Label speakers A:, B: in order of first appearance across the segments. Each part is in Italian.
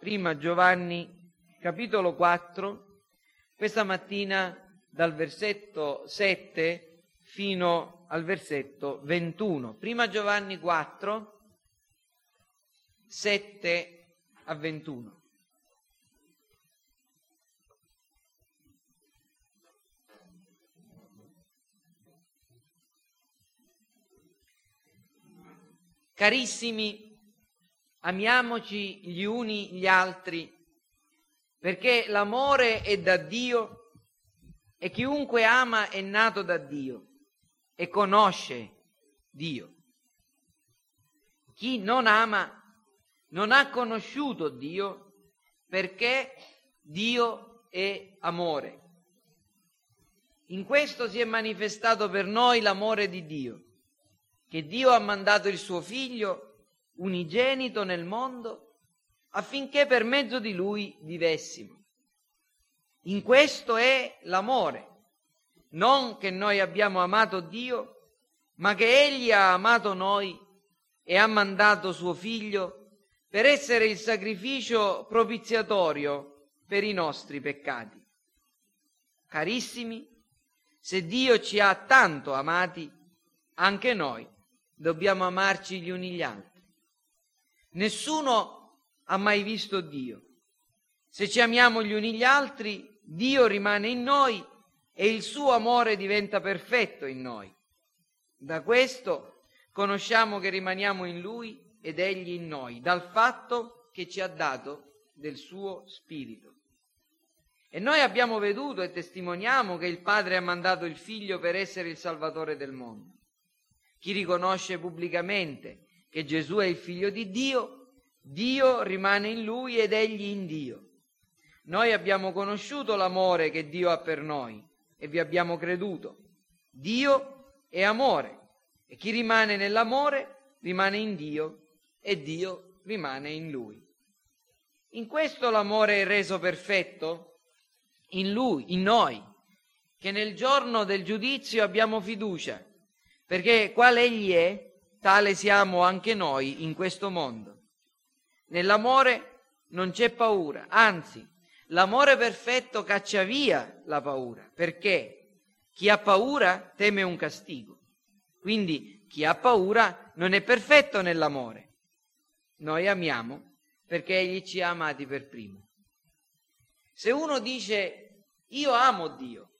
A: prima Giovanni capitolo 4, questa mattina dal versetto 7 fino al versetto 21. Prima Giovanni 4, 7 a 21. Carissimi, amiamoci gli uni gli altri, perché l'amore è da Dio e chiunque ama è nato da Dio e conosce Dio. Chi non ama non ha conosciuto Dio perché Dio è amore. In questo si è manifestato per noi l'amore di Dio che Dio ha mandato il suo figlio unigenito nel mondo affinché per mezzo di lui vivessimo. In questo è l'amore, non che noi abbiamo amato Dio, ma che Egli ha amato noi e ha mandato suo figlio per essere il sacrificio propiziatorio per i nostri peccati. Carissimi, se Dio ci ha tanto amati, anche noi dobbiamo amarci gli uni gli altri. Nessuno ha mai visto Dio. Se ci amiamo gli uni gli altri, Dio rimane in noi e il suo amore diventa perfetto in noi. Da questo conosciamo che rimaniamo in Lui ed Egli in noi, dal fatto che ci ha dato del suo Spirito. E noi abbiamo veduto e testimoniamo che il Padre ha mandato il Figlio per essere il Salvatore del mondo. Chi riconosce pubblicamente che Gesù è il figlio di Dio, Dio rimane in lui ed egli in Dio. Noi abbiamo conosciuto l'amore che Dio ha per noi e vi abbiamo creduto. Dio è amore e chi rimane nell'amore rimane in Dio e Dio rimane in lui. In questo l'amore è reso perfetto in lui, in noi, che nel giorno del giudizio abbiamo fiducia perché qual egli è, tale siamo anche noi in questo mondo. Nell'amore non c'è paura, anzi, l'amore perfetto caccia via la paura, perché chi ha paura teme un castigo. Quindi chi ha paura non è perfetto nell'amore. Noi amiamo perché egli ci ha amati per primo. Se uno dice io amo Dio,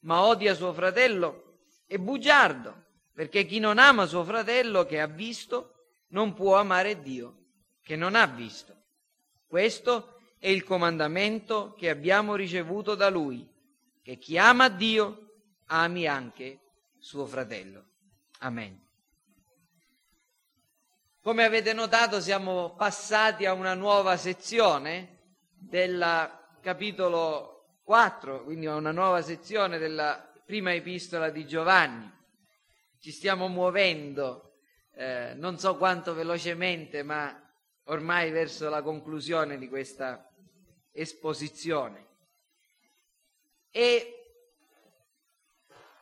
A: ma odia suo fratello, è bugiardo perché chi non ama suo fratello che ha visto non può amare Dio che non ha visto. Questo è il comandamento che abbiamo ricevuto da Lui, che chi ama Dio ami anche suo fratello. Amen. Come avete notato siamo passati a una nuova sezione del capitolo 4, quindi a una nuova sezione della prima epistola di Giovanni ci stiamo muovendo, eh, non so quanto velocemente, ma ormai verso la conclusione di questa esposizione. E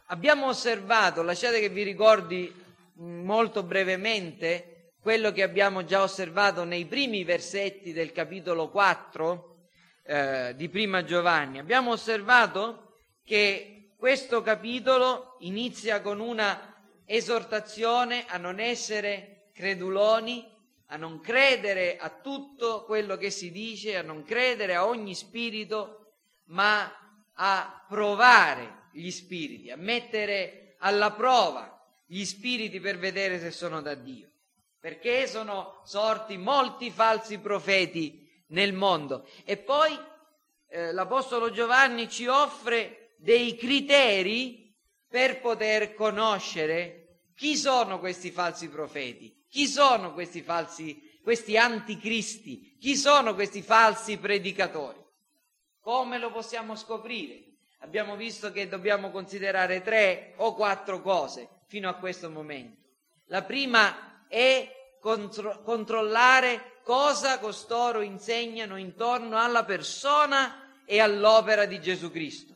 A: abbiamo osservato, lasciate che vi ricordi molto brevemente quello che abbiamo già osservato nei primi versetti del capitolo 4 eh, di Prima Giovanni. Abbiamo osservato che questo capitolo inizia con una esortazione a non essere creduloni, a non credere a tutto quello che si dice, a non credere a ogni spirito, ma a provare gli spiriti, a mettere alla prova gli spiriti per vedere se sono da Dio. Perché sono sorti molti falsi profeti nel mondo. E poi eh, l'Apostolo Giovanni ci offre dei criteri per poter conoscere chi sono questi falsi profeti, chi sono questi falsi, questi anticristi, chi sono questi falsi predicatori. Come lo possiamo scoprire? Abbiamo visto che dobbiamo considerare tre o quattro cose fino a questo momento. La prima è contro- controllare cosa costoro insegnano intorno alla persona e all'opera di Gesù Cristo.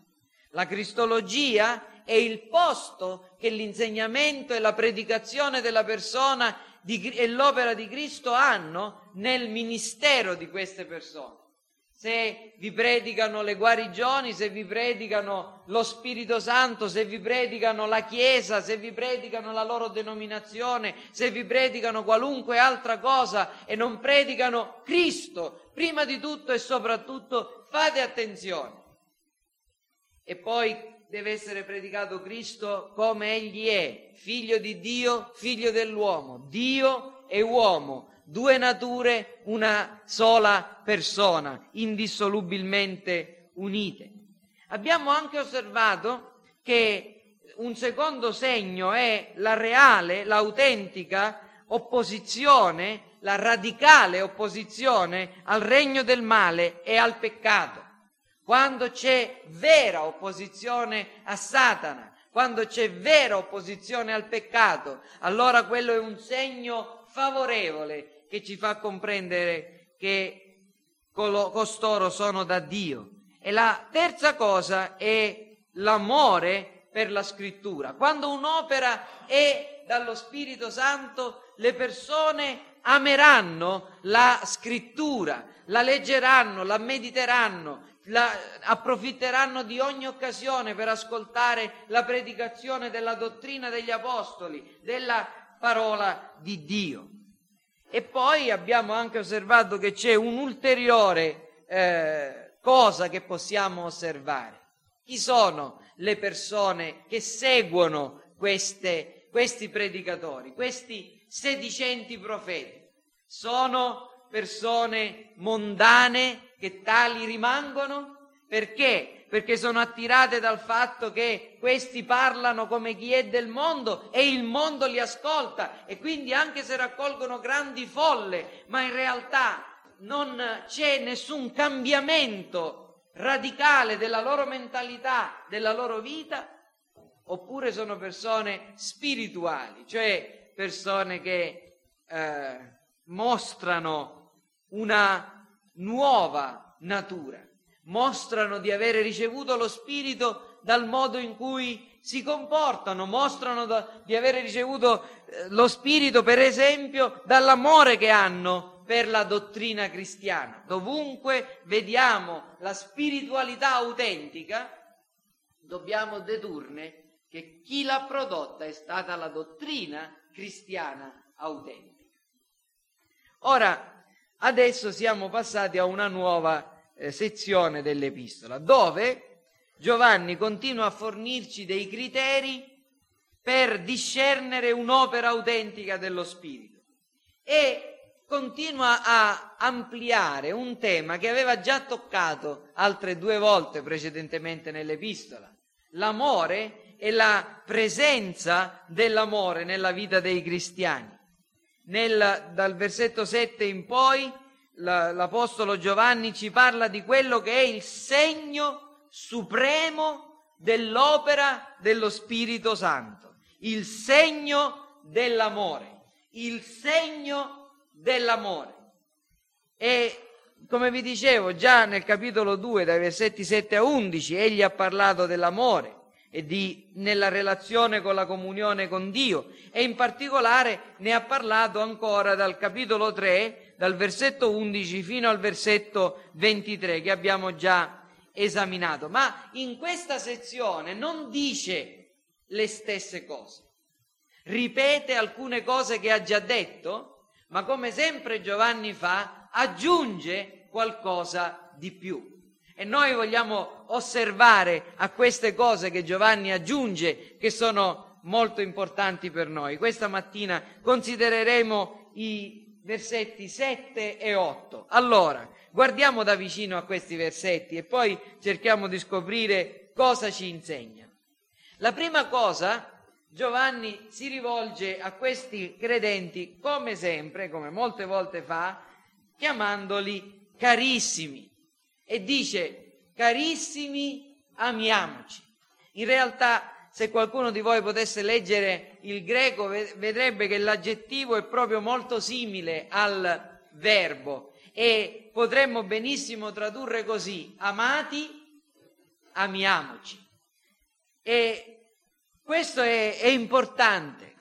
A: La cristologia è il posto che l'insegnamento e la predicazione della persona di, e l'opera di Cristo hanno nel ministero di queste persone se vi predicano le guarigioni, se vi predicano lo Spirito Santo, se vi predicano la Chiesa, se vi predicano la loro denominazione, se vi predicano qualunque altra cosa e non predicano Cristo, prima di tutto e soprattutto fate attenzione. E poi deve essere predicato Cristo come Egli è, figlio di Dio, figlio dell'uomo, Dio e uomo due nature, una sola persona, indissolubilmente unite. Abbiamo anche osservato che un secondo segno è la reale, l'autentica opposizione, la radicale opposizione al regno del male e al peccato. Quando c'è vera opposizione a Satana, quando c'è vera opposizione al peccato, allora quello è un segno favorevole che ci fa comprendere che costoro sono da Dio. E la terza cosa è l'amore per la scrittura. Quando un'opera è dallo Spirito Santo, le persone ameranno la scrittura, la leggeranno, la mediteranno, la, approfitteranno di ogni occasione per ascoltare la predicazione della dottrina degli apostoli, della parola di Dio. E poi abbiamo anche osservato che c'è un'ulteriore eh, cosa che possiamo osservare. Chi sono le persone che seguono queste, questi predicatori, questi sedicenti profeti? Sono persone mondane che tali rimangono? Perché? perché sono attirate dal fatto che questi parlano come chi è del mondo e il mondo li ascolta e quindi anche se raccolgono grandi folle, ma in realtà non c'è nessun cambiamento radicale della loro mentalità, della loro vita, oppure sono persone spirituali, cioè persone che eh, mostrano una nuova natura mostrano di avere ricevuto lo Spirito dal modo in cui si comportano, mostrano da, di avere ricevuto eh, lo Spirito, per esempio, dall'amore che hanno per la dottrina cristiana. Dovunque vediamo la spiritualità autentica, dobbiamo dedurne che chi l'ha prodotta è stata la dottrina cristiana autentica. Ora, adesso siamo passati a una nuova eh, sezione dell'epistola, dove Giovanni continua a fornirci dei criteri per discernere un'opera autentica dello Spirito e continua a ampliare un tema che aveva già toccato altre due volte precedentemente nell'epistola, l'amore e la presenza dell'amore nella vita dei cristiani. Nel, dal versetto 7 in poi l'Apostolo Giovanni ci parla di quello che è il segno supremo dell'opera dello Spirito Santo, il segno dell'amore, il segno dell'amore. E come vi dicevo già nel capitolo 2, dai versetti 7 a 11, egli ha parlato dell'amore e di, nella relazione con la comunione con Dio e in particolare ne ha parlato ancora dal capitolo 3, dal versetto 11 fino al versetto 23 che abbiamo già esaminato. Ma in questa sezione non dice le stesse cose, ripete alcune cose che ha già detto, ma come sempre Giovanni fa, aggiunge qualcosa di più. E noi vogliamo osservare a queste cose che Giovanni aggiunge, che sono molto importanti per noi. Questa mattina considereremo i versetti 7 e 8. Allora, guardiamo da vicino a questi versetti e poi cerchiamo di scoprire cosa ci insegna. La prima cosa, Giovanni si rivolge a questi credenti come sempre, come molte volte fa, chiamandoli carissimi e dice carissimi amiamoci. In realtà se qualcuno di voi potesse leggere il greco vedrebbe che l'aggettivo è proprio molto simile al verbo e potremmo benissimo tradurre così amati amiamoci. E questo è, è importante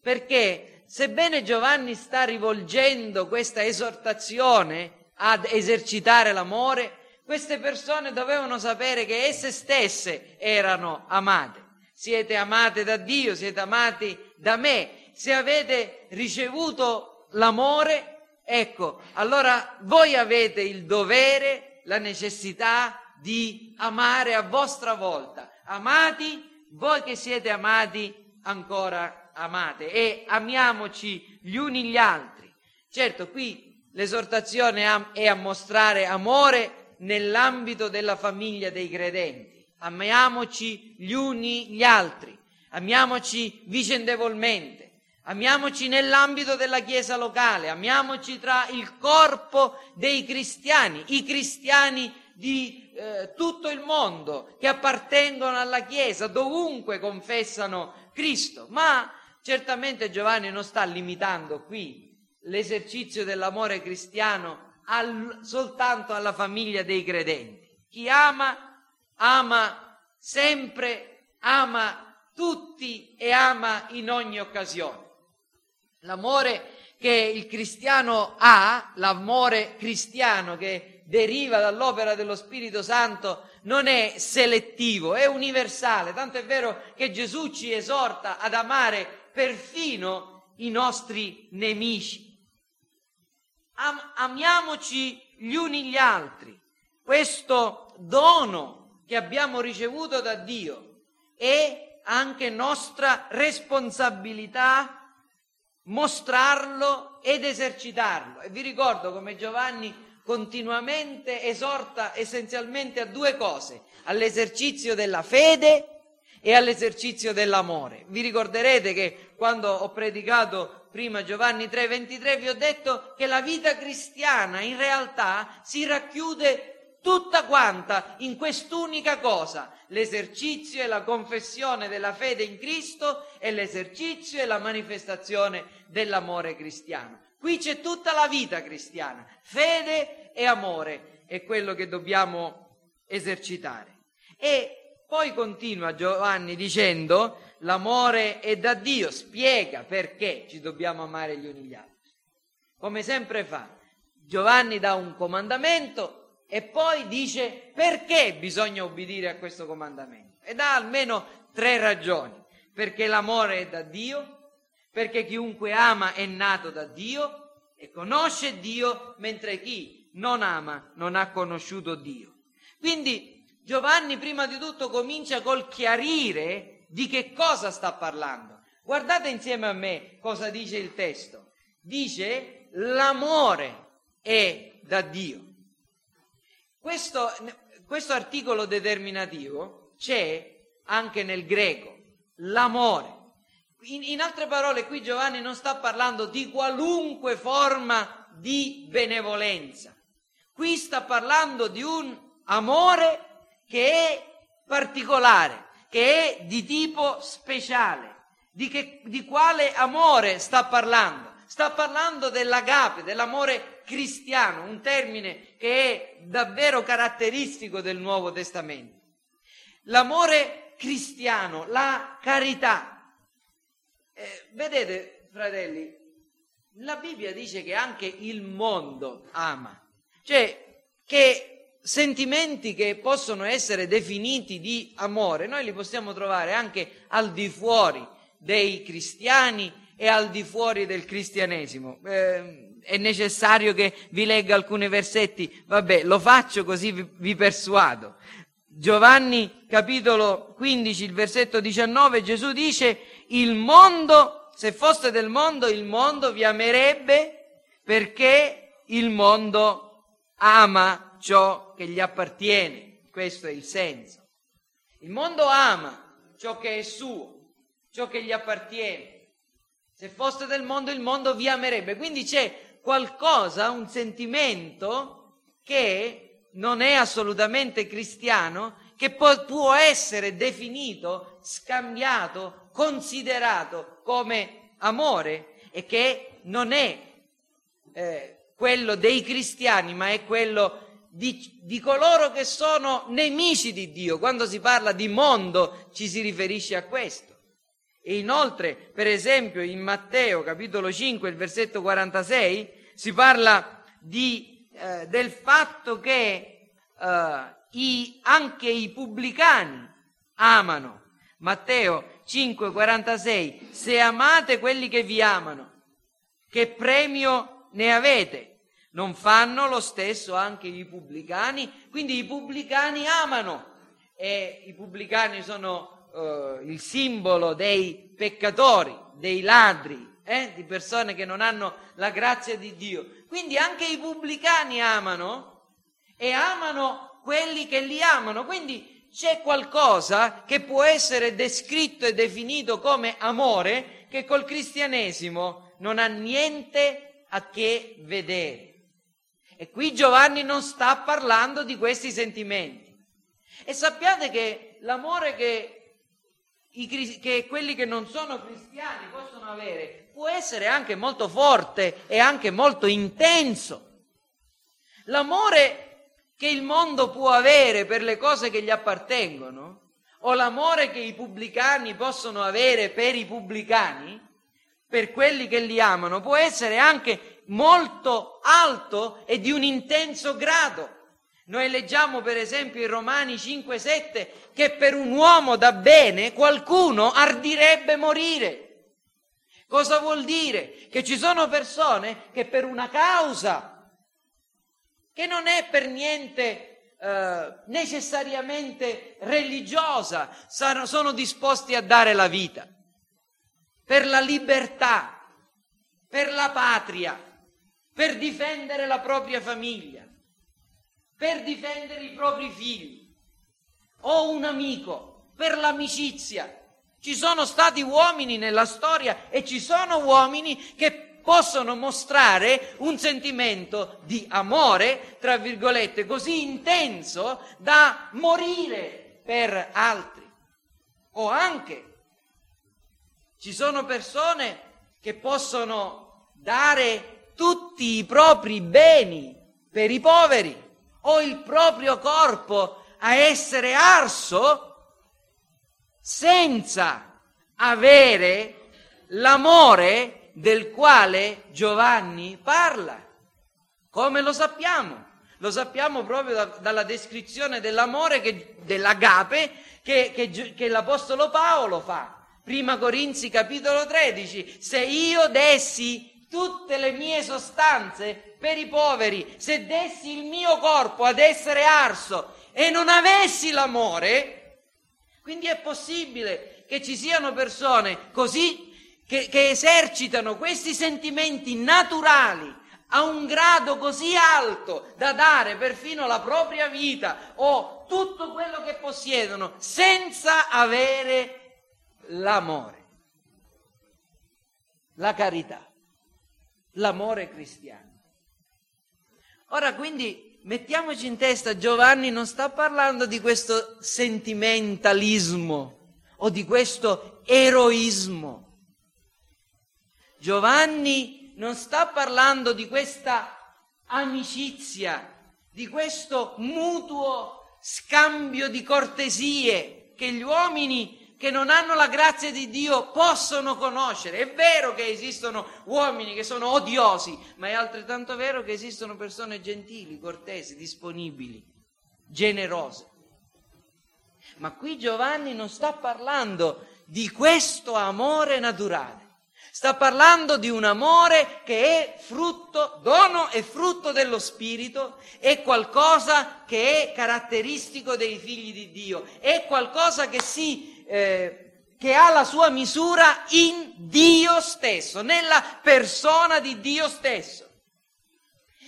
A: perché sebbene Giovanni sta rivolgendo questa esortazione ad esercitare l'amore, queste persone dovevano sapere che esse stesse erano amate. Siete amate da Dio, siete amati da me. Se avete ricevuto l'amore, ecco, allora voi avete il dovere, la necessità di amare a vostra volta. Amati, voi che siete amati ancora amate e amiamoci gli uni gli altri. Certo, qui l'esortazione è a mostrare amore nell'ambito della famiglia dei credenti. Amiamoci gli uni gli altri, amiamoci vicendevolmente, amiamoci nell'ambito della Chiesa locale, amiamoci tra il corpo dei cristiani, i cristiani di eh, tutto il mondo che appartengono alla Chiesa, dovunque confessano Cristo. Ma certamente Giovanni non sta limitando qui l'esercizio dell'amore cristiano al, soltanto alla famiglia dei credenti. Chi ama, ama sempre, ama tutti e ama in ogni occasione. L'amore che il cristiano ha, l'amore cristiano che deriva dall'opera dello Spirito Santo non è selettivo, è universale, tanto è vero che Gesù ci esorta ad amare perfino i nostri nemici. Am- amiamoci gli uni gli altri. Questo dono che abbiamo ricevuto da Dio è anche nostra responsabilità mostrarlo ed esercitarlo. E vi ricordo come Giovanni continuamente esorta essenzialmente a due cose, all'esercizio della fede e all'esercizio dell'amore. Vi ricorderete che quando ho predicato prima Giovanni 3:23 vi ho detto che la vita cristiana in realtà si racchiude tutta quanta in quest'unica cosa, l'esercizio e la confessione della fede in Cristo e l'esercizio e la manifestazione dell'amore cristiano. Qui c'è tutta la vita cristiana, fede e amore è quello che dobbiamo esercitare. E poi continua Giovanni dicendo l'amore è da Dio, spiega perché ci dobbiamo amare gli uni gli altri. Come sempre fa, Giovanni dà un comandamento e poi dice perché bisogna obbedire a questo comandamento. E dà almeno tre ragioni. Perché l'amore è da Dio, perché chiunque ama è nato da Dio e conosce Dio, mentre chi non ama non ha conosciuto Dio. Quindi Giovanni prima di tutto comincia col chiarire di che cosa sta parlando. Guardate insieme a me cosa dice il testo. Dice l'amore è da Dio. Questo, questo articolo determinativo c'è anche nel greco, l'amore. In, in altre parole, qui Giovanni non sta parlando di qualunque forma di benevolenza. Qui sta parlando di un amore che è particolare, che è di tipo speciale. Di, che, di quale amore sta parlando? Sta parlando dell'agape, dell'amore cristiano, un termine che è davvero caratteristico del Nuovo Testamento. L'amore cristiano, la carità, eh, vedete, fratelli, la Bibbia dice che anche il mondo ama, cioè che sentimenti che possono essere definiti di amore, noi li possiamo trovare anche al di fuori dei cristiani e al di fuori del cristianesimo. Eh, è necessario che vi legga alcuni versetti, vabbè, lo faccio così vi, vi persuado. Giovanni capitolo 15, il versetto 19, Gesù dice il mondo, se foste del mondo, il mondo vi amerebbe perché il mondo ama ciò che gli appartiene. Questo è il senso. Il mondo ama ciò che è suo, ciò che gli appartiene. Se foste del mondo, il mondo vi amerebbe. Quindi c'è qualcosa, un sentimento che non è assolutamente cristiano, che può, può essere definito, scambiato considerato come amore e che non è eh, quello dei cristiani, ma è quello di, di, coloro che sono nemici di Dio. Quando si parla di mondo ci si riferisce a questo. E inoltre, per esempio, in Matteo capitolo 5, il versetto 46, si parla di, eh, del fatto che eh, i, anche i pubblicani amano. Matteo 5, 46, se amate quelli che vi amano, che premio ne avete? Non fanno lo stesso anche i pubblicani? Quindi i pubblicani amano e i pubblicani sono uh, il simbolo dei peccatori, dei ladri, eh? di persone che non hanno la grazia di Dio. Quindi anche i pubblicani amano e amano quelli che li amano. Quindi c'è qualcosa che può essere descritto e definito come amore che col cristianesimo non ha niente a che vedere. E qui Giovanni non sta parlando di questi sentimenti. E sappiate che l'amore che i, che quelli che non sono cristiani possono avere può essere anche molto forte e anche molto intenso. L'amore che il mondo può avere per le cose che gli appartengono, o l'amore che i pubblicani possono avere per i pubblicani, per quelli che li amano, può essere anche molto alto e di un intenso grado. Noi leggiamo per esempio in Romani 5-7 che per un uomo da bene qualcuno ardirebbe morire. Cosa vuol dire? Che ci sono persone che per una causa che non è per niente eh, necessariamente religiosa, sono, sono disposti a dare la vita per la libertà, per la patria, per difendere la propria famiglia per difendere i propri figli, o un amico per l'amicizia. Ci sono stati uomini nella storia e ci sono uomini che possono mostrare un sentimento di amore, tra virgolette, così intenso da morire per altri. O anche ci sono persone che possono dare tutti i propri beni per i poveri o il proprio corpo a essere arso senza avere l'amore del quale Giovanni parla. Come lo sappiamo? Lo sappiamo proprio da, dalla descrizione dell'amore, che, dell'agape, che, che, che l'Apostolo Paolo fa. Prima Corinzi capitolo 13, se io dessi tutte le mie sostanze per i poveri, se dessi il mio corpo ad essere arso e non avessi l'amore, quindi è possibile che ci siano persone così che, che esercitano questi sentimenti naturali a un grado così alto da dare perfino la propria vita o tutto quello che possiedono senza avere l'amore, la carità, l'amore cristiano. Ora quindi mettiamoci in testa, Giovanni non sta parlando di questo sentimentalismo o di questo eroismo. Giovanni non sta parlando di questa amicizia, di questo mutuo scambio di cortesie che gli uomini che non hanno la grazia di Dio possono conoscere. È vero che esistono uomini che sono odiosi, ma è altrettanto vero che esistono persone gentili, cortesi, disponibili, generose. Ma qui Giovanni non sta parlando di questo amore naturale. Sta parlando di un amore che è frutto, dono e frutto dello Spirito, è qualcosa che è caratteristico dei figli di Dio, è qualcosa che si eh, che ha la sua misura in Dio stesso, nella persona di Dio stesso.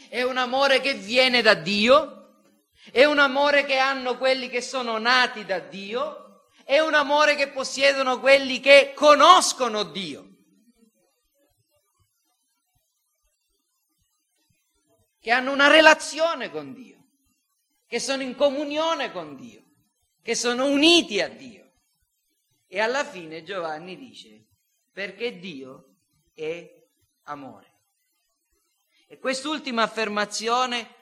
A: È un amore che viene da Dio, è un amore che hanno quelli che sono nati da Dio, è un amore che possiedono quelli che conoscono Dio. che hanno una relazione con Dio, che sono in comunione con Dio, che sono uniti a Dio. E alla fine Giovanni dice, perché Dio è amore. E quest'ultima affermazione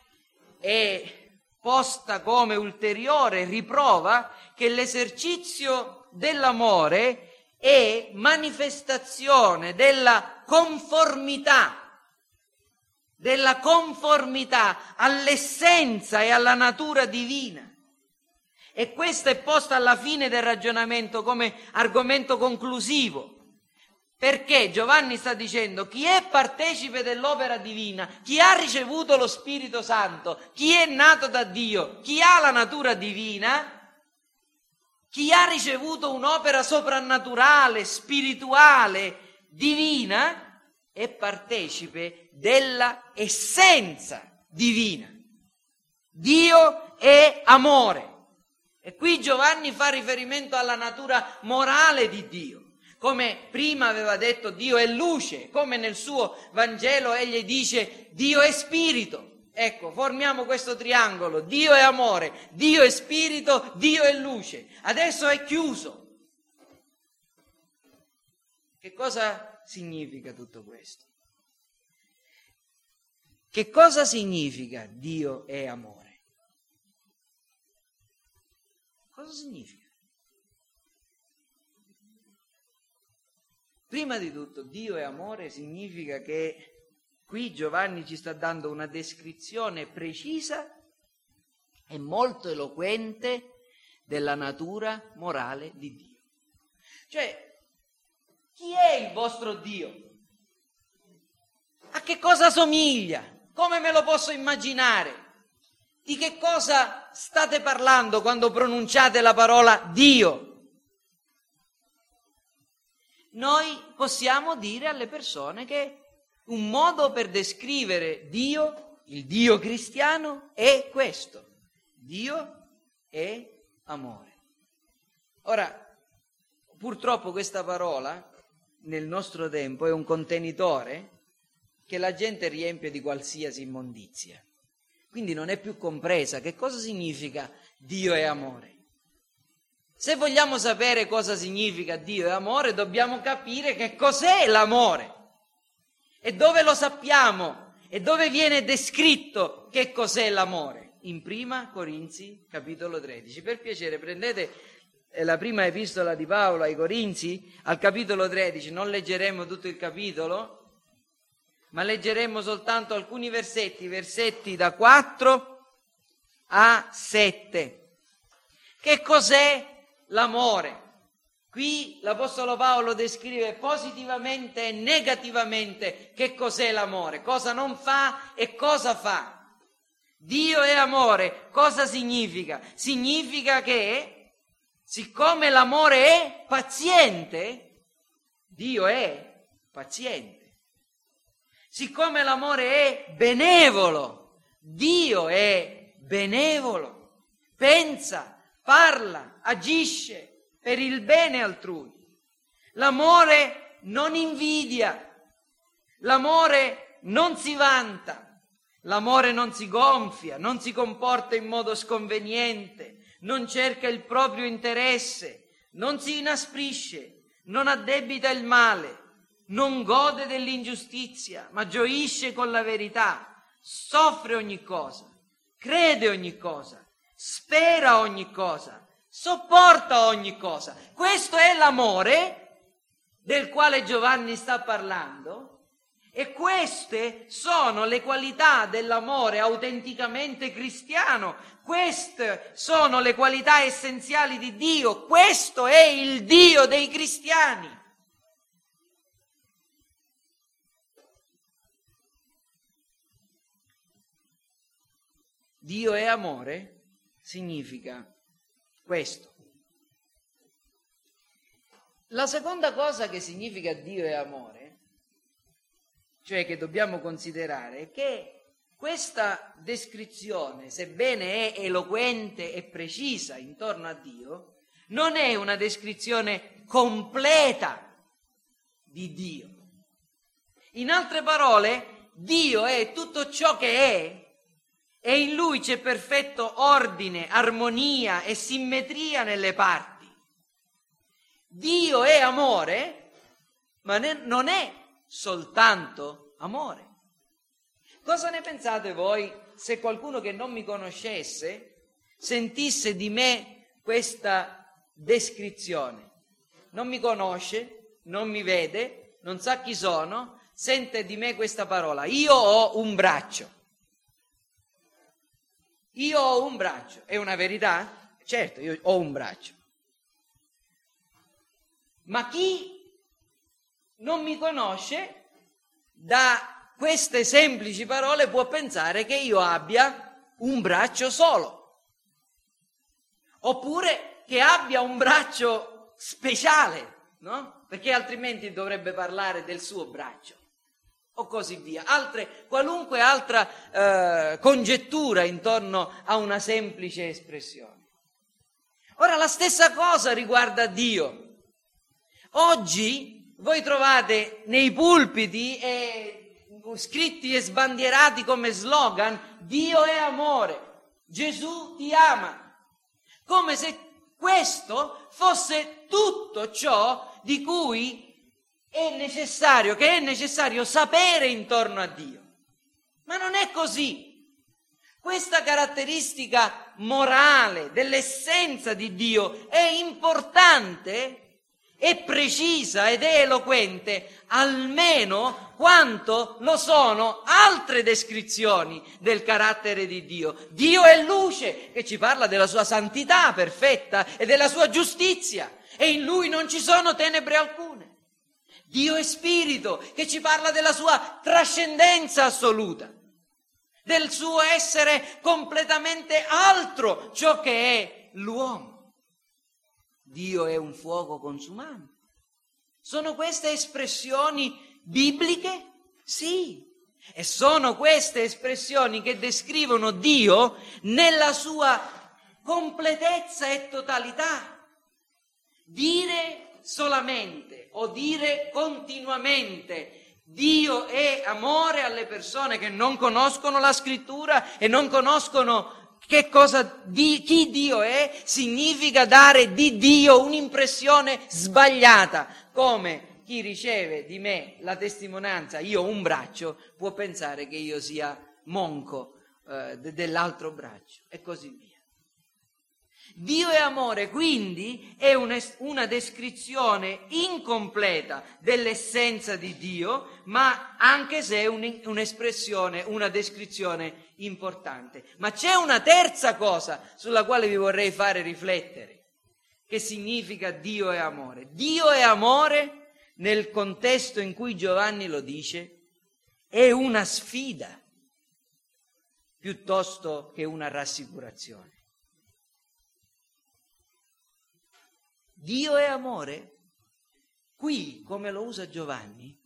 A: è posta come ulteriore riprova che l'esercizio dell'amore è manifestazione della conformità, della conformità all'essenza e alla natura divina. E questa è posta alla fine del ragionamento come argomento conclusivo. Perché Giovanni sta dicendo chi è partecipe dell'opera divina, chi ha ricevuto lo Spirito Santo, chi è nato da Dio, chi ha la natura divina, chi ha ricevuto un'opera soprannaturale, spirituale, divina, è partecipe della essenza divina. Dio è amore. E qui Giovanni fa riferimento alla natura morale di Dio. Come prima aveva detto Dio è luce, come nel suo Vangelo egli dice Dio è spirito. Ecco, formiamo questo triangolo. Dio è amore, Dio è spirito, Dio è luce. Adesso è chiuso. Che cosa significa tutto questo? Che cosa significa Dio è amore? Cosa significa? Prima di tutto, Dio è amore significa che qui Giovanni ci sta dando una descrizione precisa e molto eloquente della natura morale di Dio. Cioè, chi è il vostro Dio? A che cosa somiglia? Come me lo posso immaginare? Di che cosa state parlando quando pronunciate la parola Dio? Noi possiamo dire alle persone che un modo per descrivere Dio, il Dio cristiano, è questo. Dio è amore. Ora, purtroppo questa parola nel nostro tempo è un contenitore che la gente riempie di qualsiasi immondizia. Quindi non è più compresa. Che cosa significa Dio è amore? Se vogliamo sapere cosa significa Dio è amore, dobbiamo capire che cos'è l'amore. E dove lo sappiamo? E dove viene descritto che cos'è l'amore? In prima Corinzi, capitolo 13. Per piacere, prendete eh, la prima epistola di Paolo ai Corinzi, al capitolo 13. Non leggeremo tutto il capitolo, ma leggeremo soltanto alcuni versetti, versetti da 4 a 7. Che cos'è l'amore? Qui l'Apostolo Paolo descrive positivamente e negativamente che cos'è l'amore, cosa non fa e cosa fa. Dio è amore, cosa significa? Significa che siccome l'amore è paziente, Dio è paziente. Siccome l'amore è benevolo, Dio è benevolo, pensa, parla, agisce per il bene altrui. L'amore non invidia, l'amore non si vanta, l'amore non si gonfia, non si comporta in modo sconveniente, non cerca il proprio interesse, non si inasprisce, non addebita il male non gode dell'ingiustizia, ma gioisce con la verità, soffre ogni cosa, crede ogni cosa, spera ogni cosa, sopporta ogni cosa. Questo è l'amore del quale Giovanni sta parlando e queste sono le qualità dell'amore autenticamente cristiano, queste sono le qualità essenziali di Dio, questo è il Dio dei cristiani. Dio è amore significa questo. La seconda cosa che significa Dio è amore, cioè che dobbiamo considerare, è che questa descrizione, sebbene è eloquente e precisa intorno a Dio, non è una descrizione completa di Dio. In altre parole, Dio è tutto ciò che è e in lui c'è perfetto ordine, armonia e simmetria nelle parti. Dio è amore, ma non è soltanto amore. Cosa ne pensate voi se qualcuno che non mi conoscesse sentisse di me questa descrizione? non mi conosce, non mi vede, non sa chi sono, sente di me questa parola, io ho un braccio. Io ho un braccio, è una verità? Certo, io ho un braccio. Ma chi non mi conosce, da queste semplici parole può pensare che io abbia un braccio solo. Oppure che abbia un braccio speciale, no? Perché altrimenti dovrebbe parlare del suo braccio o così via. Altre, qualunque altra eh, congettura intorno a una semplice espressione. Ora la stessa cosa riguarda Dio. Oggi voi trovate nei pulpiti e, scritti e sbandierati come slogan Dio è amore, Gesù ti ama, come se questo fosse tutto ciò di cui è necessario, che è necessario sapere intorno a Dio. Ma non è così. Questa caratteristica morale dell'essenza di Dio è importante, è precisa ed è eloquente almeno quanto lo sono altre descrizioni del carattere di Dio. Dio è luce che ci parla della sua santità perfetta e della sua giustizia e in lui non ci sono tenebre alcune. Dio è spirito che ci parla della sua trascendenza assoluta, del suo essere completamente altro ciò che è l'uomo. Dio è un fuoco consumante. Sono queste espressioni bibliche? Sì. E sono queste espressioni che descrivono Dio nella sua completezza e totalità. Dire solamente o dire continuamente Dio è amore alle persone che non conoscono la scrittura e non conoscono che cosa di, chi Dio è, significa dare di Dio un'impressione sbagliata, come chi riceve di me la testimonianza, io un braccio, può pensare che io sia monco eh, dell'altro braccio e così via. Dio è amore, quindi è una descrizione incompleta dell'essenza di Dio, ma anche se è un'espressione, una descrizione importante. Ma c'è una terza cosa sulla quale vi vorrei fare riflettere, che significa Dio è amore. Dio è amore nel contesto in cui Giovanni lo dice, è una sfida piuttosto che una rassicurazione. Dio è amore? Qui, come lo usa Giovanni,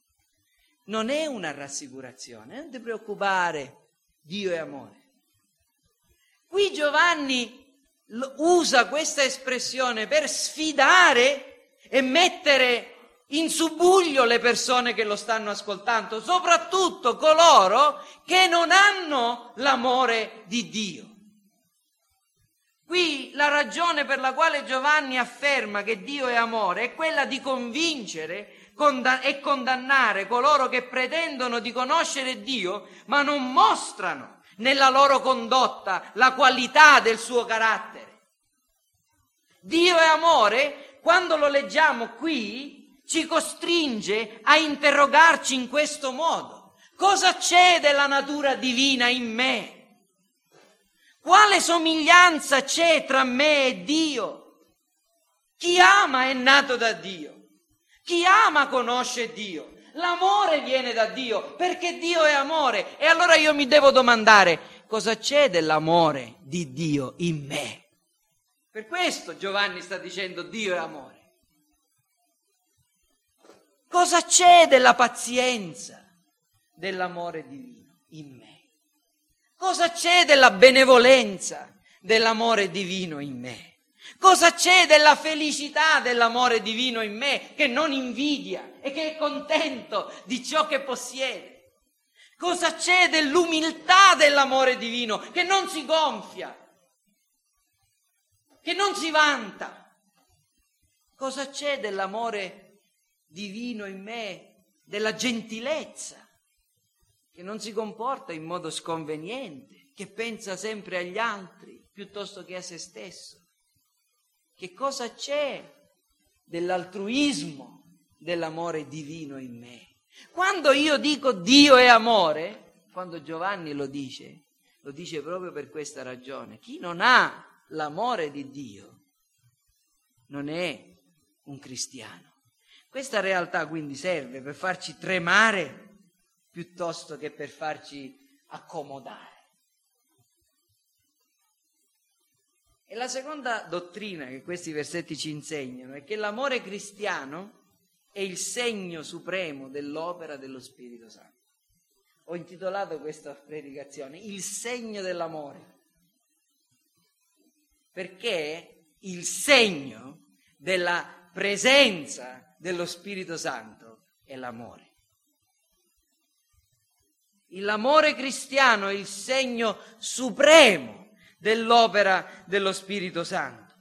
A: non è una rassicurazione, non ti preoccupare, Dio è amore. Qui Giovanni usa questa espressione per sfidare e mettere in subbuglio le persone che lo stanno ascoltando, soprattutto coloro che non hanno l'amore di Dio. Qui la ragione per la quale Giovanni afferma che Dio è amore è quella di convincere e condannare coloro che pretendono di conoscere Dio, ma non mostrano nella loro condotta la qualità del suo carattere. Dio è amore, quando lo leggiamo qui, ci costringe a interrogarci in questo modo. Cosa c'è della natura divina in me? Quale somiglianza c'è tra me e Dio? Chi ama è nato da Dio. Chi ama conosce Dio. L'amore viene da Dio perché Dio è amore. E allora io mi devo domandare cosa c'è dell'amore di Dio in me. Per questo Giovanni sta dicendo Dio è amore. Cosa c'è della pazienza dell'amore divino in me? Cosa c'è della benevolenza, dell'amore divino in me? Cosa c'è della felicità dell'amore divino in me che non invidia e che è contento di ciò che possiede? Cosa c'è dell'umiltà dell'amore divino che non si gonfia, che non si vanta? Cosa c'è dell'amore divino in me, della gentilezza? Che non si comporta in modo sconveniente, che pensa sempre agli altri piuttosto che a se stesso. Che cosa c'è dell'altruismo dell'amore divino in me. Quando io dico Dio è amore, quando Giovanni lo dice, lo dice proprio per questa ragione. Chi non ha l'amore di Dio non è un cristiano. Questa realtà quindi serve per farci tremare piuttosto che per farci accomodare. E la seconda dottrina che questi versetti ci insegnano è che l'amore cristiano è il segno supremo dell'opera dello Spirito Santo. Ho intitolato questa predicazione Il segno dell'amore, perché il segno della presenza dello Spirito Santo è l'amore. L'amore cristiano è il segno supremo dell'opera dello Spirito Santo.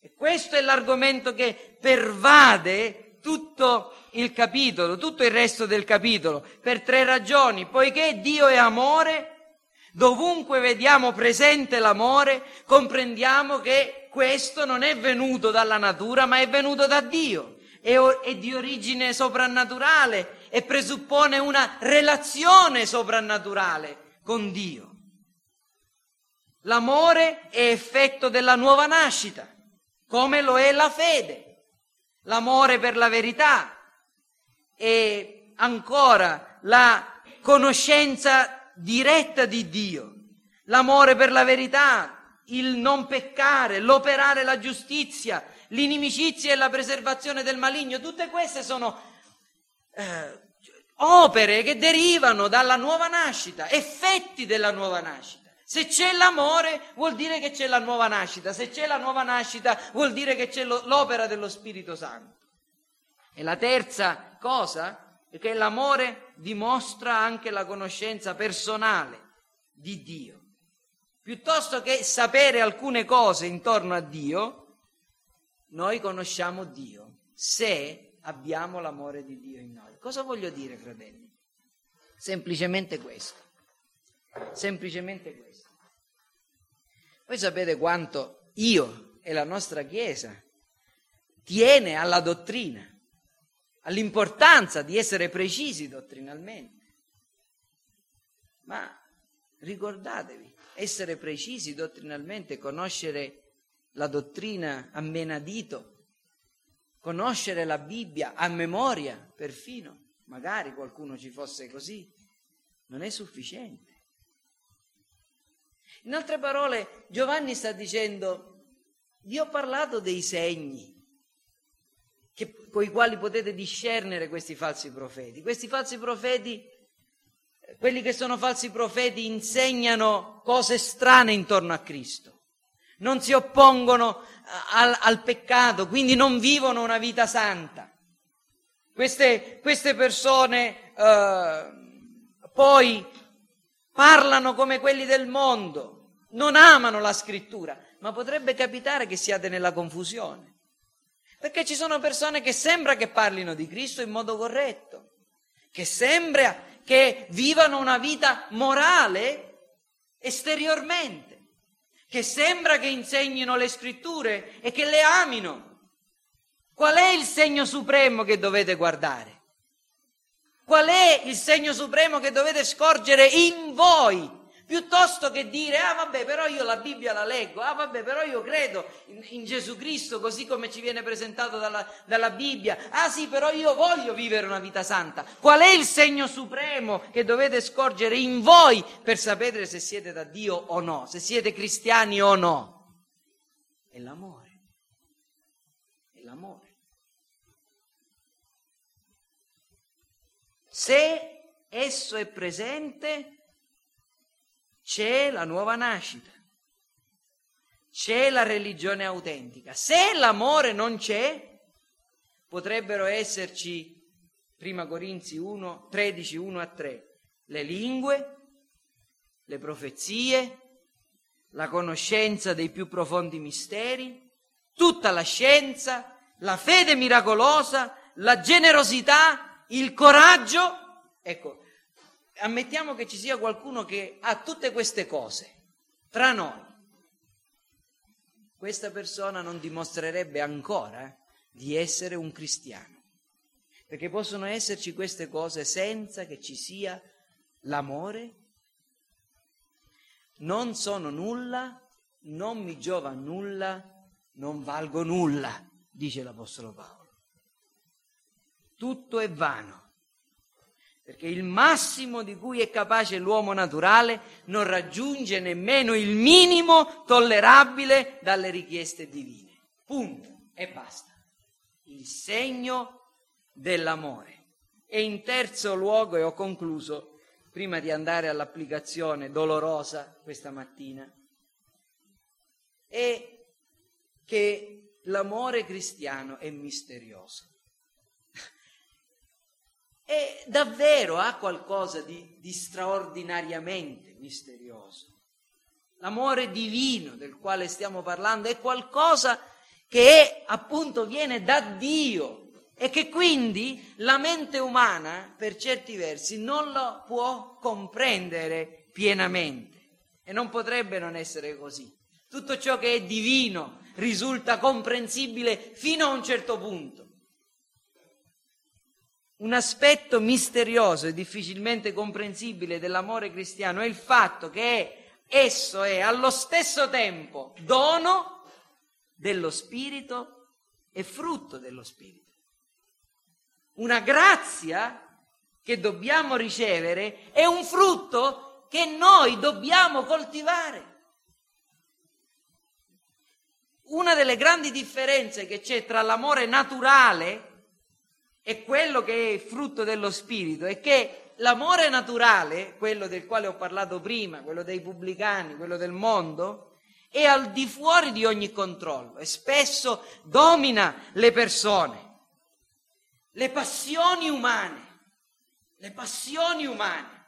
A: E questo è l'argomento che pervade tutto il capitolo, tutto il resto del capitolo, per tre ragioni. Poiché Dio è amore, dovunque vediamo presente l'amore, comprendiamo che questo non è venuto dalla natura, ma è venuto da Dio. È, è di origine soprannaturale e presuppone una relazione soprannaturale con Dio. L'amore è effetto della nuova nascita, come lo è la fede, l'amore per la verità e ancora la conoscenza diretta di Dio, l'amore per la verità, il non peccare, l'operare la giustizia, l'inimicizia e la preservazione del maligno, tutte queste sono eh, opere che derivano dalla nuova nascita, effetti della nuova nascita. Se c'è l'amore vuol dire che c'è la nuova nascita, se c'è la nuova nascita vuol dire che c'è l'opera dello Spirito Santo. E la terza cosa è che l'amore dimostra anche la conoscenza personale di Dio. Piuttosto che sapere alcune cose intorno a Dio, noi conosciamo Dio se abbiamo l'amore di Dio in noi. Cosa voglio dire, fratelli? Semplicemente questo. Semplicemente questo. Voi sapete quanto io e la nostra Chiesa tiene alla dottrina, all'importanza di essere precisi dottrinalmente. Ma ricordatevi, essere precisi dottrinalmente, conoscere la dottrina a menadito, conoscere la Bibbia a memoria perfino, magari qualcuno ci fosse così, non è sufficiente. In altre parole, Giovanni sta dicendo, vi ho parlato dei segni con i quali potete discernere questi falsi profeti. Questi falsi profeti, quelli che sono falsi profeti, insegnano cose strane intorno a Cristo. Non si oppongono al, al peccato, quindi non vivono una vita santa. Queste, queste persone eh, poi parlano come quelli del mondo, non amano la scrittura, ma potrebbe capitare che siate nella confusione. Perché ci sono persone che sembra che parlino di Cristo in modo corretto, che sembra che vivano una vita morale esteriormente, che sembra che insegnino le scritture e che le amino. Qual è il segno supremo che dovete guardare? Qual è il segno supremo che dovete scorgere in voi? Piuttosto che dire, ah vabbè, però io la Bibbia la leggo, ah vabbè, però io credo in, in Gesù Cristo così come ci viene presentato dalla, dalla Bibbia, ah sì, però io voglio vivere una vita santa. Qual è il segno supremo che dovete scorgere in voi per sapere se siete da Dio o no, se siete cristiani o no? È l'amore. È l'amore. Se esso è presente, c'è la nuova nascita, c'è la religione autentica. Se l'amore non c'è, potrebbero esserci, prima Corinzi 1, 13, 1 a 3, le lingue, le profezie, la conoscenza dei più profondi misteri, tutta la scienza, la fede miracolosa, la generosità, il coraggio, ecco, ammettiamo che ci sia qualcuno che ha tutte queste cose tra noi. Questa persona non dimostrerebbe ancora di essere un cristiano. Perché possono esserci queste cose senza che ci sia l'amore. Non sono nulla, non mi giova nulla, non valgo nulla, dice l'Apostolo Paolo. Tutto è vano perché il massimo di cui è capace l'uomo naturale non raggiunge nemmeno il minimo tollerabile dalle richieste divine. Punto e basta. Il segno dell'amore. E in terzo luogo, e ho concluso, prima di andare all'applicazione dolorosa questa mattina, è che l'amore cristiano è misterioso e davvero ha qualcosa di, di straordinariamente misterioso. L'amore divino del quale stiamo parlando è qualcosa che è, appunto viene da Dio e che quindi la mente umana per certi versi non lo può comprendere pienamente e non potrebbe non essere così. Tutto ciò che è divino risulta comprensibile fino a un certo punto. Un aspetto misterioso e difficilmente comprensibile dell'amore cristiano è il fatto che esso è allo stesso tempo dono dello Spirito e frutto dello Spirito. Una grazia che dobbiamo ricevere è un frutto che noi dobbiamo coltivare. Una delle grandi differenze che c'è tra l'amore naturale è quello che è frutto dello spirito, è che l'amore naturale, quello del quale ho parlato prima, quello dei pubblicani, quello del mondo, è al di fuori di ogni controllo e spesso domina le persone, le passioni umane, le passioni umane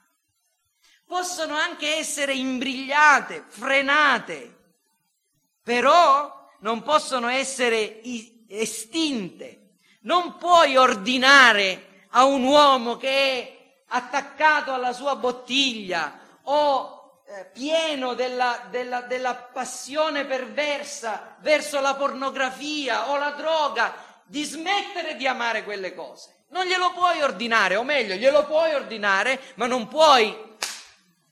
A: possono anche essere imbrigliate, frenate, però non possono essere estinte non puoi ordinare a un uomo che è attaccato alla sua bottiglia o eh, pieno della, della, della passione perversa verso la pornografia o la droga di smettere di amare quelle cose. Non glielo puoi ordinare, o meglio, glielo puoi ordinare, ma non puoi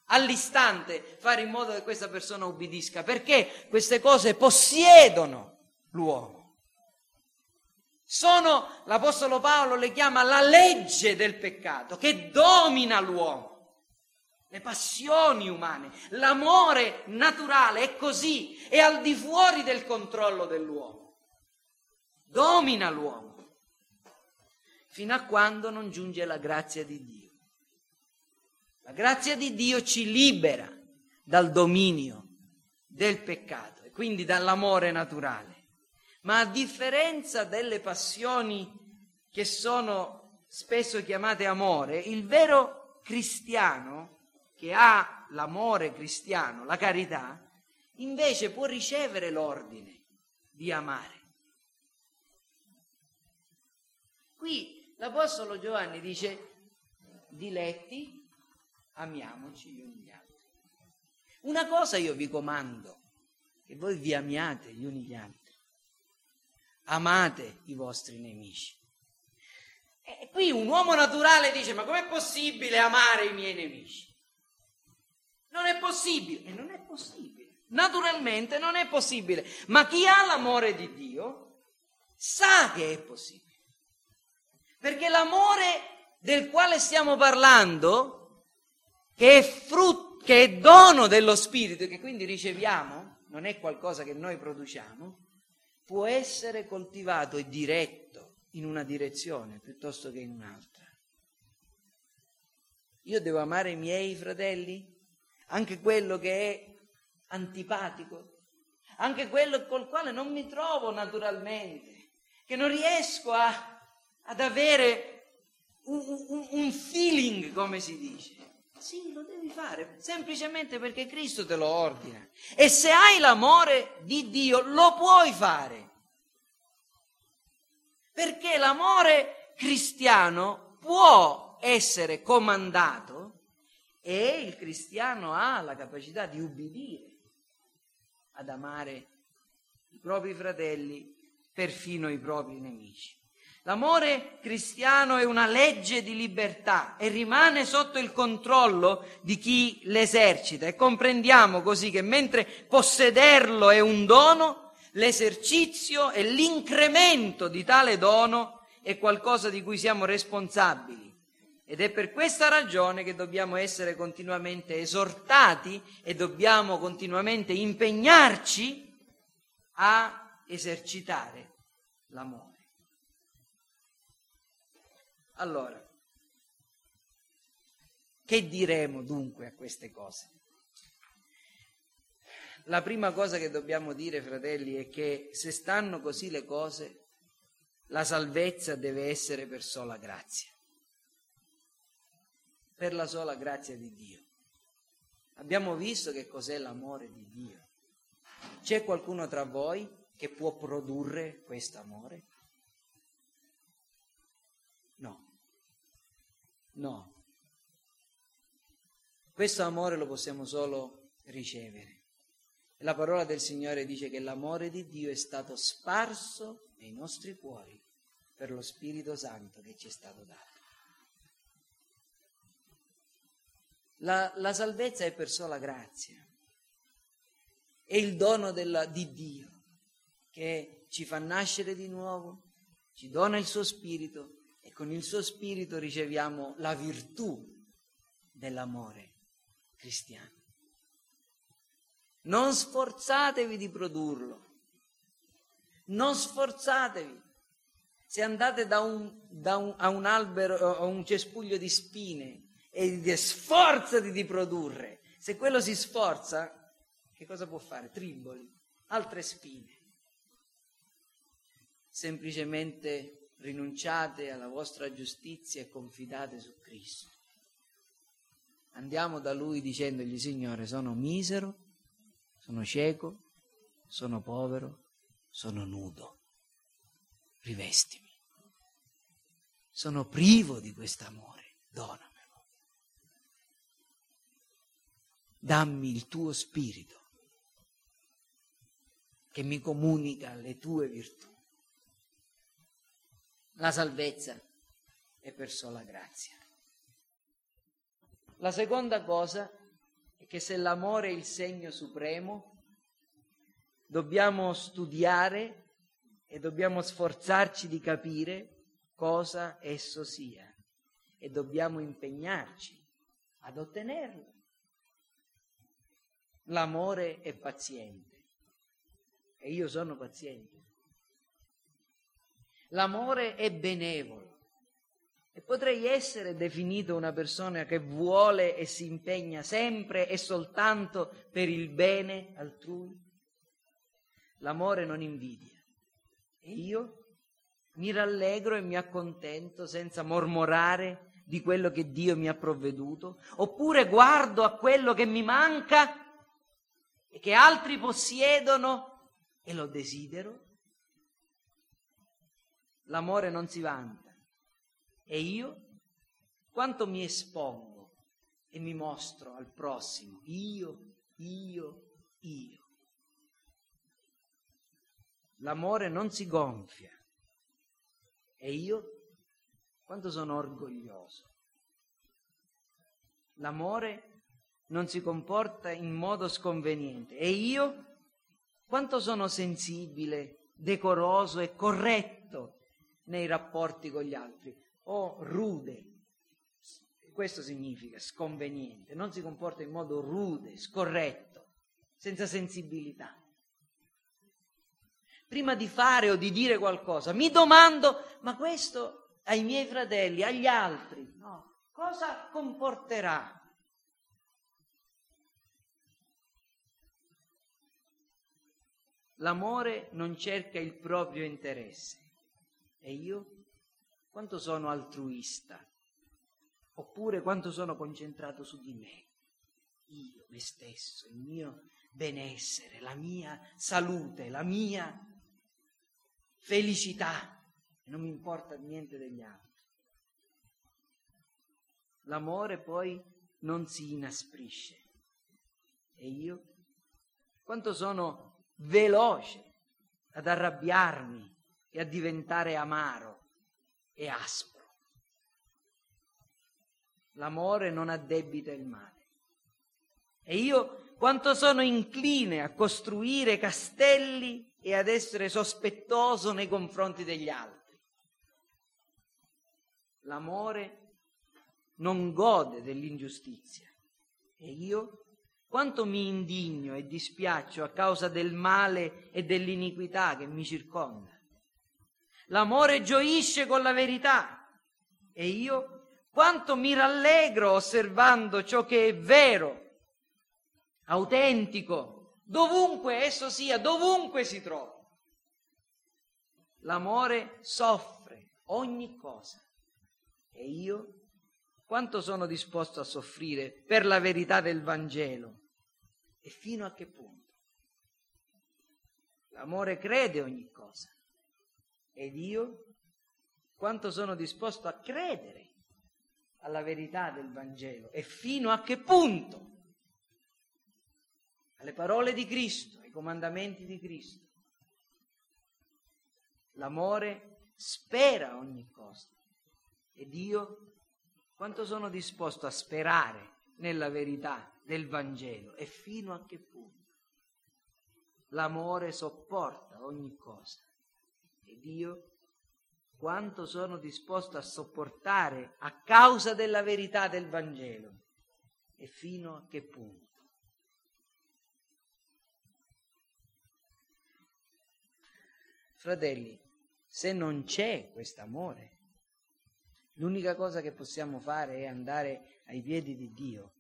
A: all'istante fare in modo che questa persona ubbidisca, perché queste cose possiedono l'uomo sono, l'Apostolo Paolo le chiama la legge del peccato che domina l'uomo. Le passioni umane, l'amore naturale è così, è al di fuori del controllo dell'uomo. Domina l'uomo fino a quando non giunge la grazia di Dio. La grazia di Dio ci libera dal dominio del peccato e quindi dall'amore naturale. Ma a differenza delle passioni che sono spesso chiamate amore, il vero cristiano che ha l'amore cristiano, la carità, invece può ricevere l'ordine di amare. Qui l'Apostolo Giovanni dice, diletti, amiamoci gli uni gli altri. Una cosa io vi comando, che voi vi amiate gli uni gli altri amate i vostri nemici. E qui un uomo naturale dice, ma com'è possibile amare i miei nemici? Non è possibile, e non è possibile. Naturalmente non è possibile, ma chi ha l'amore di Dio sa che è possibile. Perché l'amore del quale stiamo parlando, che è frutto, che è dono dello Spirito, che quindi riceviamo, non è qualcosa che noi produciamo, può essere coltivato e diretto in una direzione piuttosto che in un'altra. Io devo amare i miei fratelli, anche quello che è antipatico, anche quello col quale non mi trovo naturalmente, che non riesco a, ad avere un, un, un feeling, come si dice. Sì, lo devi fare, semplicemente perché Cristo te lo ordina. E se hai l'amore di Dio, lo puoi fare. Perché l'amore cristiano può essere comandato e il cristiano ha la capacità di ubbidire ad amare i propri fratelli perfino i propri nemici. L'amore cristiano è una legge di libertà e rimane sotto il controllo di chi l'esercita e comprendiamo così che mentre possederlo è un dono, l'esercizio e l'incremento di tale dono è qualcosa di cui siamo responsabili. Ed è per questa ragione che dobbiamo essere continuamente esortati e dobbiamo continuamente impegnarci a esercitare l'amore. Allora, che diremo dunque a queste cose? La prima cosa che dobbiamo dire, fratelli, è che se stanno così le cose, la salvezza deve essere per sola grazia, per la sola grazia di Dio. Abbiamo visto che cos'è l'amore di Dio. C'è qualcuno tra voi che può produrre questo amore? No. Questo amore lo possiamo solo ricevere. La parola del Signore dice che l'amore di Dio è stato sparso nei nostri cuori per lo Spirito Santo che ci è stato dato. La, la salvezza è per sola grazia, è il dono della, di Dio che ci fa nascere di nuovo, ci dona il suo Spirito con il suo spirito riceviamo la virtù dell'amore cristiano. Non sforzatevi di produrlo, non sforzatevi. Se andate da un, da un, a un albero, a un cespuglio di spine e dite sforzati di produrre, se quello si sforza, che cosa può fare? Triboli, altre spine. Semplicemente rinunciate alla vostra giustizia e confidate su Cristo. Andiamo da Lui dicendogli, Signore, sono misero, sono cieco, sono povero, sono nudo. Rivestimi. Sono privo di quest'amore, donamelo. Dammi il tuo spirito che mi comunica le tue virtù. La salvezza è per sola grazia. La seconda cosa è che se l'amore è il segno supremo, dobbiamo studiare e dobbiamo sforzarci di capire cosa esso sia e dobbiamo impegnarci ad ottenerlo. L'amore è paziente e io sono paziente. L'amore è benevolo. E potrei essere definito una persona che vuole e si impegna sempre e soltanto per il bene altrui. L'amore non invidia. E io mi rallegro e mi accontento senza mormorare di quello che Dio mi ha provveduto, oppure guardo a quello che mi manca e che altri possiedono e lo desidero l'amore non si vanta. E io quanto mi espongo e mi mostro al prossimo, io, io, io. L'amore non si gonfia. E io quanto sono orgoglioso. L'amore non si comporta in modo sconveniente. E io quanto sono sensibile, decoroso e corretto nei rapporti con gli altri, o rude. Questo significa sconveniente, non si comporta in modo rude, scorretto, senza sensibilità. Prima di fare o di dire qualcosa, mi domando, ma questo ai miei fratelli, agli altri, no, cosa comporterà? L'amore non cerca il proprio interesse, e io? Quanto sono altruista? Oppure quanto sono concentrato su di me? Io, me stesso, il mio benessere, la mia salute, la mia felicità. Non mi importa niente degli altri. L'amore poi non si inasprisce. E io? Quanto sono veloce ad arrabbiarmi e a diventare amaro e aspro. L'amore non addebita il male. E io quanto sono incline a costruire castelli e ad essere sospettoso nei confronti degli altri. L'amore non gode dell'ingiustizia e io quanto mi indigno e dispiaccio a causa del male e dell'iniquità che mi circonda. L'amore gioisce con la verità e io quanto mi rallegro osservando ciò che è vero, autentico, dovunque esso sia, dovunque si trovi. L'amore soffre ogni cosa e io quanto sono disposto a soffrire per la verità del Vangelo e fino a che punto. L'amore crede ogni cosa ed io? Quanto sono disposto a credere alla verità del Vangelo? E fino a che punto? Alle parole di Cristo, ai comandamenti di Cristo. L'amore spera ogni cosa. Ed io quanto sono disposto a sperare nella verità del Vangelo? E fino a che punto. L'amore sopporta ogni cosa ed io quanto sono disposto a sopportare a causa della verità del Vangelo e fino a che punto. Fratelli, se non c'è quest'amore, l'unica cosa che possiamo fare è andare ai piedi di Dio,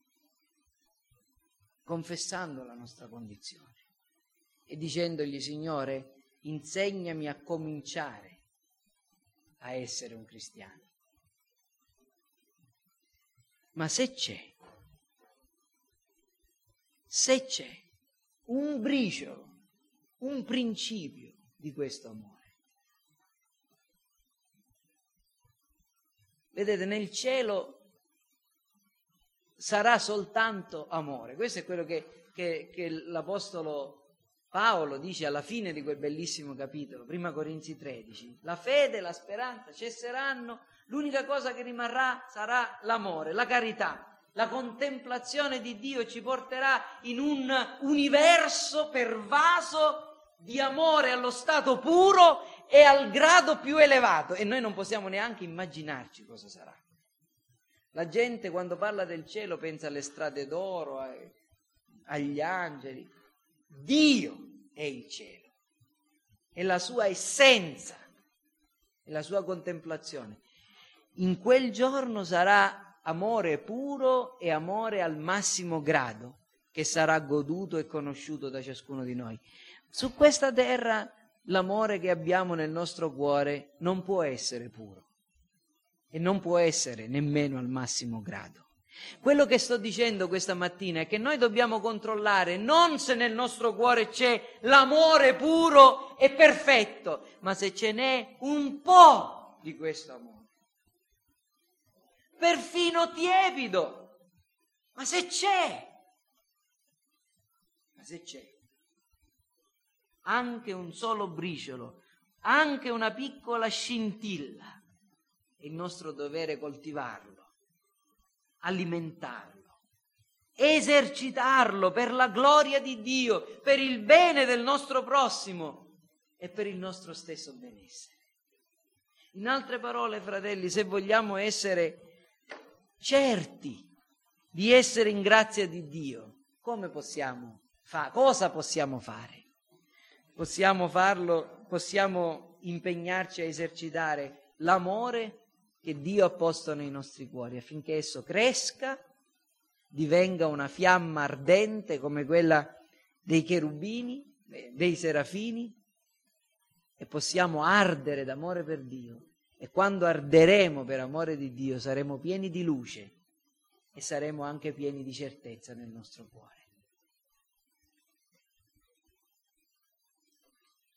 A: confessando la nostra condizione e dicendogli, Signore, insegnami a cominciare a essere un cristiano. Ma se c'è, se c'è un briciolo, un principio di questo amore. Vedete, nel cielo sarà soltanto amore. Questo è quello che, che, che l'Apostolo Paolo dice alla fine di quel bellissimo capitolo, prima Corinzi 13. La fede e la speranza cesseranno, l'unica cosa che rimarrà sarà l'amore, la carità. La contemplazione di Dio ci porterà in un universo pervaso di amore allo stato puro e al grado più elevato e noi non possiamo neanche immaginarci cosa sarà. La gente quando parla del cielo pensa alle strade d'oro, agli angeli. Dio è il cielo, è la sua essenza, è la sua contemplazione. In quel giorno sarà amore puro e amore al massimo grado che sarà goduto e conosciuto da ciascuno di noi. Su questa terra l'amore che abbiamo nel nostro cuore non può essere puro e non può essere nemmeno al massimo grado. Quello che sto dicendo questa mattina è che noi dobbiamo controllare non se nel nostro cuore c'è l'amore puro e perfetto, ma se ce n'è un po' di questo amore. Perfino tiepido, ma se c'è, ma se c'è? Anche un solo briciolo, anche una piccola scintilla, è il nostro dovere coltivarlo, alimentarlo, esercitarlo per la gloria di Dio, per il bene del nostro prossimo e per il nostro stesso benessere. In altre parole, fratelli, se vogliamo essere certi di essere in grazia di Dio, come possiamo fare? Cosa possiamo fare? possiamo farlo, possiamo impegnarci a esercitare l'amore che Dio ha posto nei nostri cuori affinché esso cresca, divenga una fiamma ardente come quella dei cherubini, dei serafini e possiamo ardere d'amore per Dio e quando arderemo per amore di Dio saremo pieni di luce e saremo anche pieni di certezza nel nostro cuore.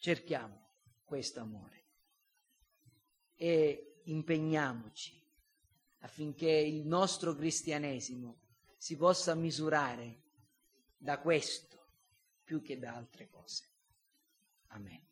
A: cerchiamo questo amore e impegniamoci affinché il nostro cristianesimo si possa misurare da questo più che da altre cose. Amen.